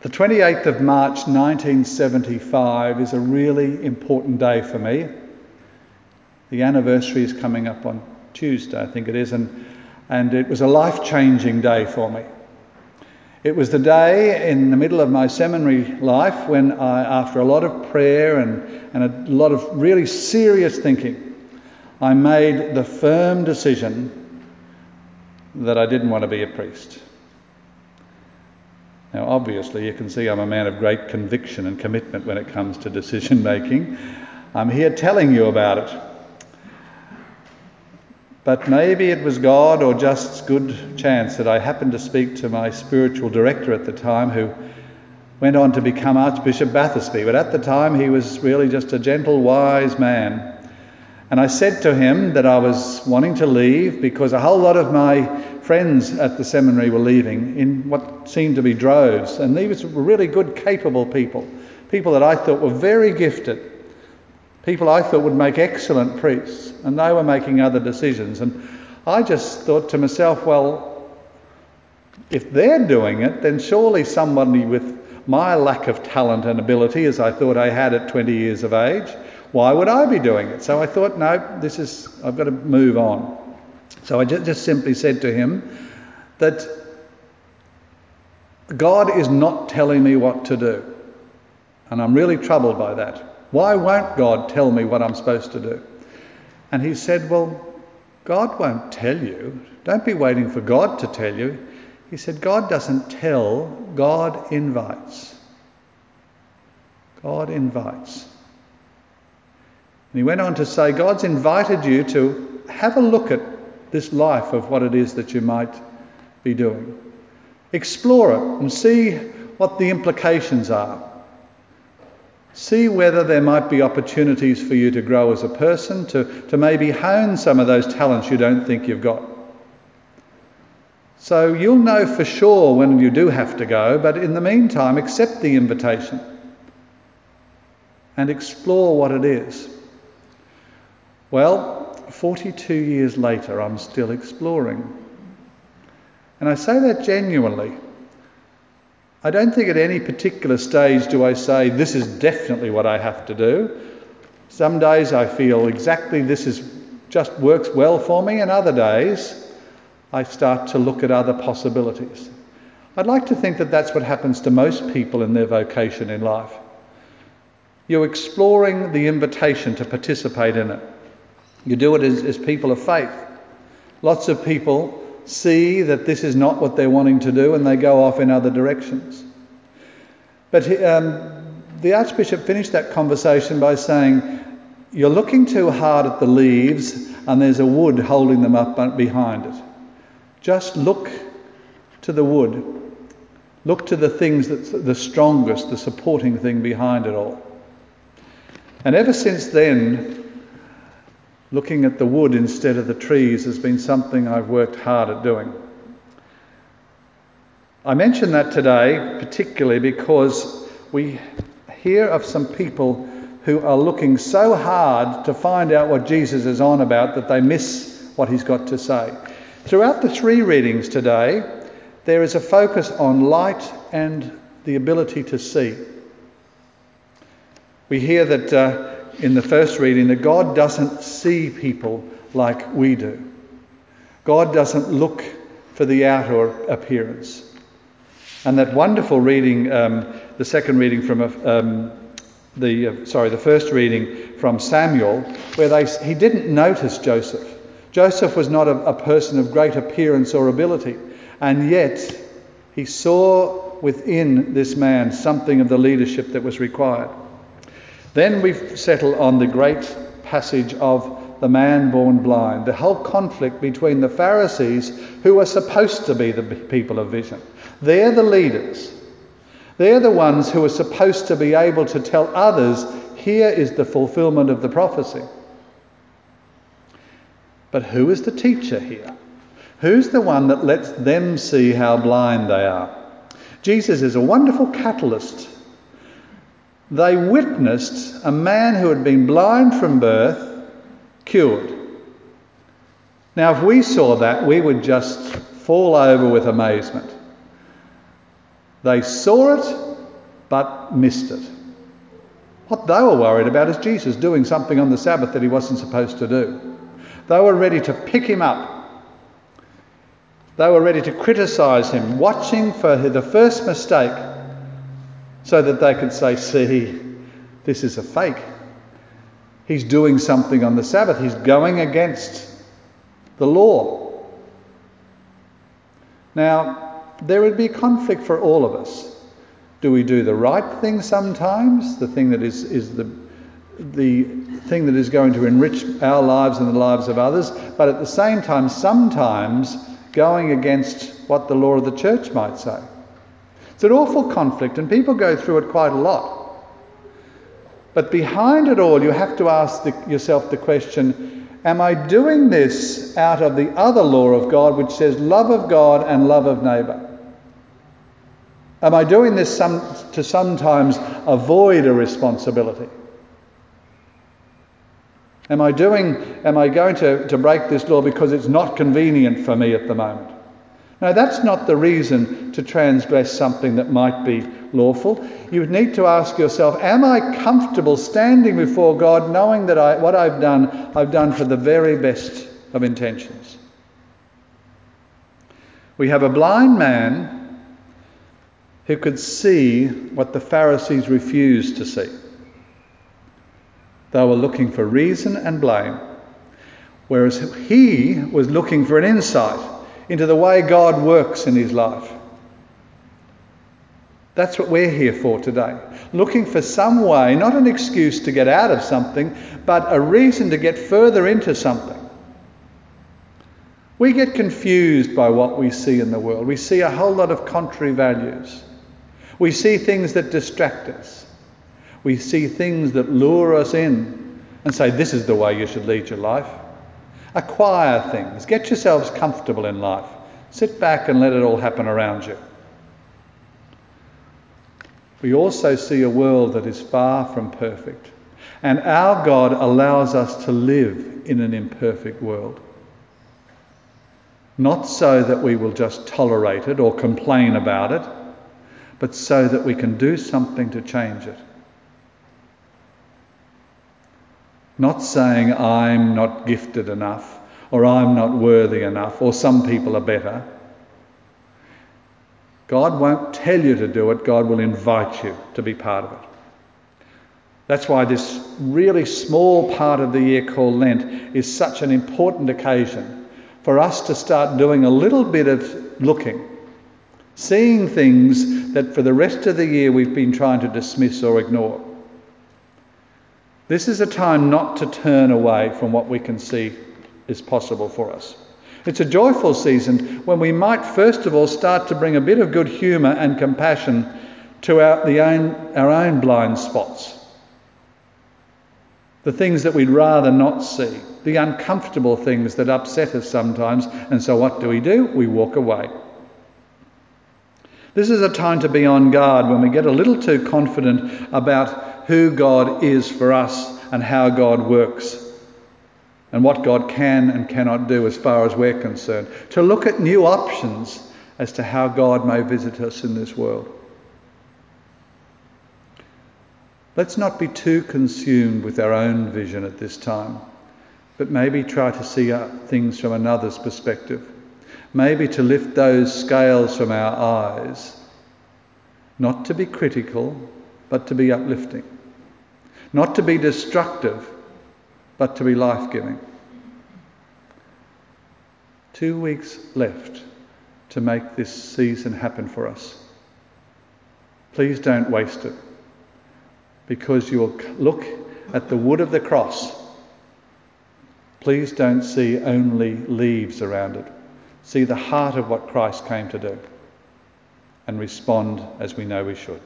The 28th of March 1975 is a really important day for me. The anniversary is coming up on Tuesday, I think it is, and, and it was a life changing day for me. It was the day in the middle of my seminary life when, I, after a lot of prayer and, and a lot of really serious thinking, I made the firm decision that I didn't want to be a priest. Now, obviously, you can see I'm a man of great conviction and commitment when it comes to decision making. I'm here telling you about it. But maybe it was God or just good chance that I happened to speak to my spiritual director at the time, who went on to become Archbishop Bathersby. But at the time, he was really just a gentle, wise man. And I said to him that I was wanting to leave because a whole lot of my friends at the seminary were leaving in what seemed to be droves. And these were really good, capable people, people that I thought were very gifted, people I thought would make excellent priests, and they were making other decisions. And I just thought to myself, well, if they're doing it, then surely somebody with my lack of talent and ability, as I thought I had at 20 years of age, why would I be doing it? So I thought, no, this is, I've got to move on. So I just simply said to him that God is not telling me what to do. And I'm really troubled by that. Why won't God tell me what I'm supposed to do? And he said, Well, God won't tell you. Don't be waiting for God to tell you. He said, God doesn't tell, God invites. God invites. And he went on to say, God's invited you to have a look at this life of what it is that you might be doing. Explore it and see what the implications are. See whether there might be opportunities for you to grow as a person, to, to maybe hone some of those talents you don't think you've got. So you'll know for sure when you do have to go, but in the meantime, accept the invitation and explore what it is. Well, 42 years later, I'm still exploring. And I say that genuinely. I don't think at any particular stage do I say, this is definitely what I have to do. Some days I feel exactly this is just works well for me, and other days I start to look at other possibilities. I'd like to think that that's what happens to most people in their vocation in life. You're exploring the invitation to participate in it. You do it as, as people of faith. Lots of people see that this is not what they're wanting to do and they go off in other directions. But um, the Archbishop finished that conversation by saying, You're looking too hard at the leaves and there's a wood holding them up behind it. Just look to the wood. Look to the things that's the strongest, the supporting thing behind it all. And ever since then, Looking at the wood instead of the trees has been something I've worked hard at doing. I mention that today particularly because we hear of some people who are looking so hard to find out what Jesus is on about that they miss what he's got to say. Throughout the three readings today, there is a focus on light and the ability to see. We hear that uh, in the first reading that God doesn't see people like we do. God doesn't look for the outer appearance. And that wonderful reading, um, the second reading from um, the uh, sorry, the first reading from Samuel, where they he didn't notice Joseph. Joseph was not a, a person of great appearance or ability, and yet he saw within this man something of the leadership that was required. Then we settle on the great passage of the man born blind, the whole conflict between the Pharisees, who are supposed to be the people of vision. They're the leaders. They're the ones who are supposed to be able to tell others, here is the fulfillment of the prophecy. But who is the teacher here? Who's the one that lets them see how blind they are? Jesus is a wonderful catalyst they witnessed a man who had been blind from birth cured. Now, if we saw that, we would just fall over with amazement. They saw it but missed it. What they were worried about is Jesus doing something on the Sabbath that he wasn't supposed to do. They were ready to pick him up. They were ready to criticise him, watching for the first mistake so that they could say, See, this is a fake. He's doing something on the Sabbath, he's going against the law. Now, there would be conflict for all of us. Do we do the right thing sometimes, the thing that is, is the, the thing that is going to enrich our lives and the lives of others, but at the same time, sometimes going against what the law of the church might say? It's an awful conflict, and people go through it quite a lot. But behind it all, you have to ask the, yourself the question Am I doing this out of the other law of God, which says love of God and love of neighbour? Am I doing this some, to sometimes avoid a responsibility? Am I doing, am I going to, to break this law because it's not convenient for me at the moment? No, that's not the reason to transgress something that might be lawful. You need to ask yourself, am I comfortable standing before God knowing that I, what I've done, I've done for the very best of intentions? We have a blind man who could see what the Pharisees refused to see. They were looking for reason and blame, whereas he was looking for an insight into the way God works in his life. That's what we're here for today. Looking for some way, not an excuse to get out of something, but a reason to get further into something. We get confused by what we see in the world. We see a whole lot of contrary values. We see things that distract us. We see things that lure us in and say, this is the way you should lead your life. Acquire things. Get yourselves comfortable in life. Sit back and let it all happen around you. We also see a world that is far from perfect. And our God allows us to live in an imperfect world. Not so that we will just tolerate it or complain about it, but so that we can do something to change it. Not saying I'm not gifted enough, or I'm not worthy enough, or some people are better. God won't tell you to do it, God will invite you to be part of it. That's why this really small part of the year called Lent is such an important occasion for us to start doing a little bit of looking seeing things that for the rest of the year we've been trying to dismiss or ignore. This is a time not to turn away from what we can see is possible for us. It's a joyful season when we might first of all start to bring a bit of good humour and compassion to our, own, our own blind spots. The things that we'd rather not see, the uncomfortable things that upset us sometimes, and so what do we do? We walk away. This is a time to be on guard when we get a little too confident about who God is for us and how God works and what God can and cannot do as far as we're concerned. To look at new options as to how God may visit us in this world. Let's not be too consumed with our own vision at this time, but maybe try to see uh, things from another's perspective maybe to lift those scales from our eyes, not to be critical, but to be uplifting, not to be destructive, but to be life giving. Two weeks left to make this season happen for us. Please don't waste it because you'll look at the wood of the cross. Please don't see only leaves around it see the heart of what Christ came to do, and respond as we know we should.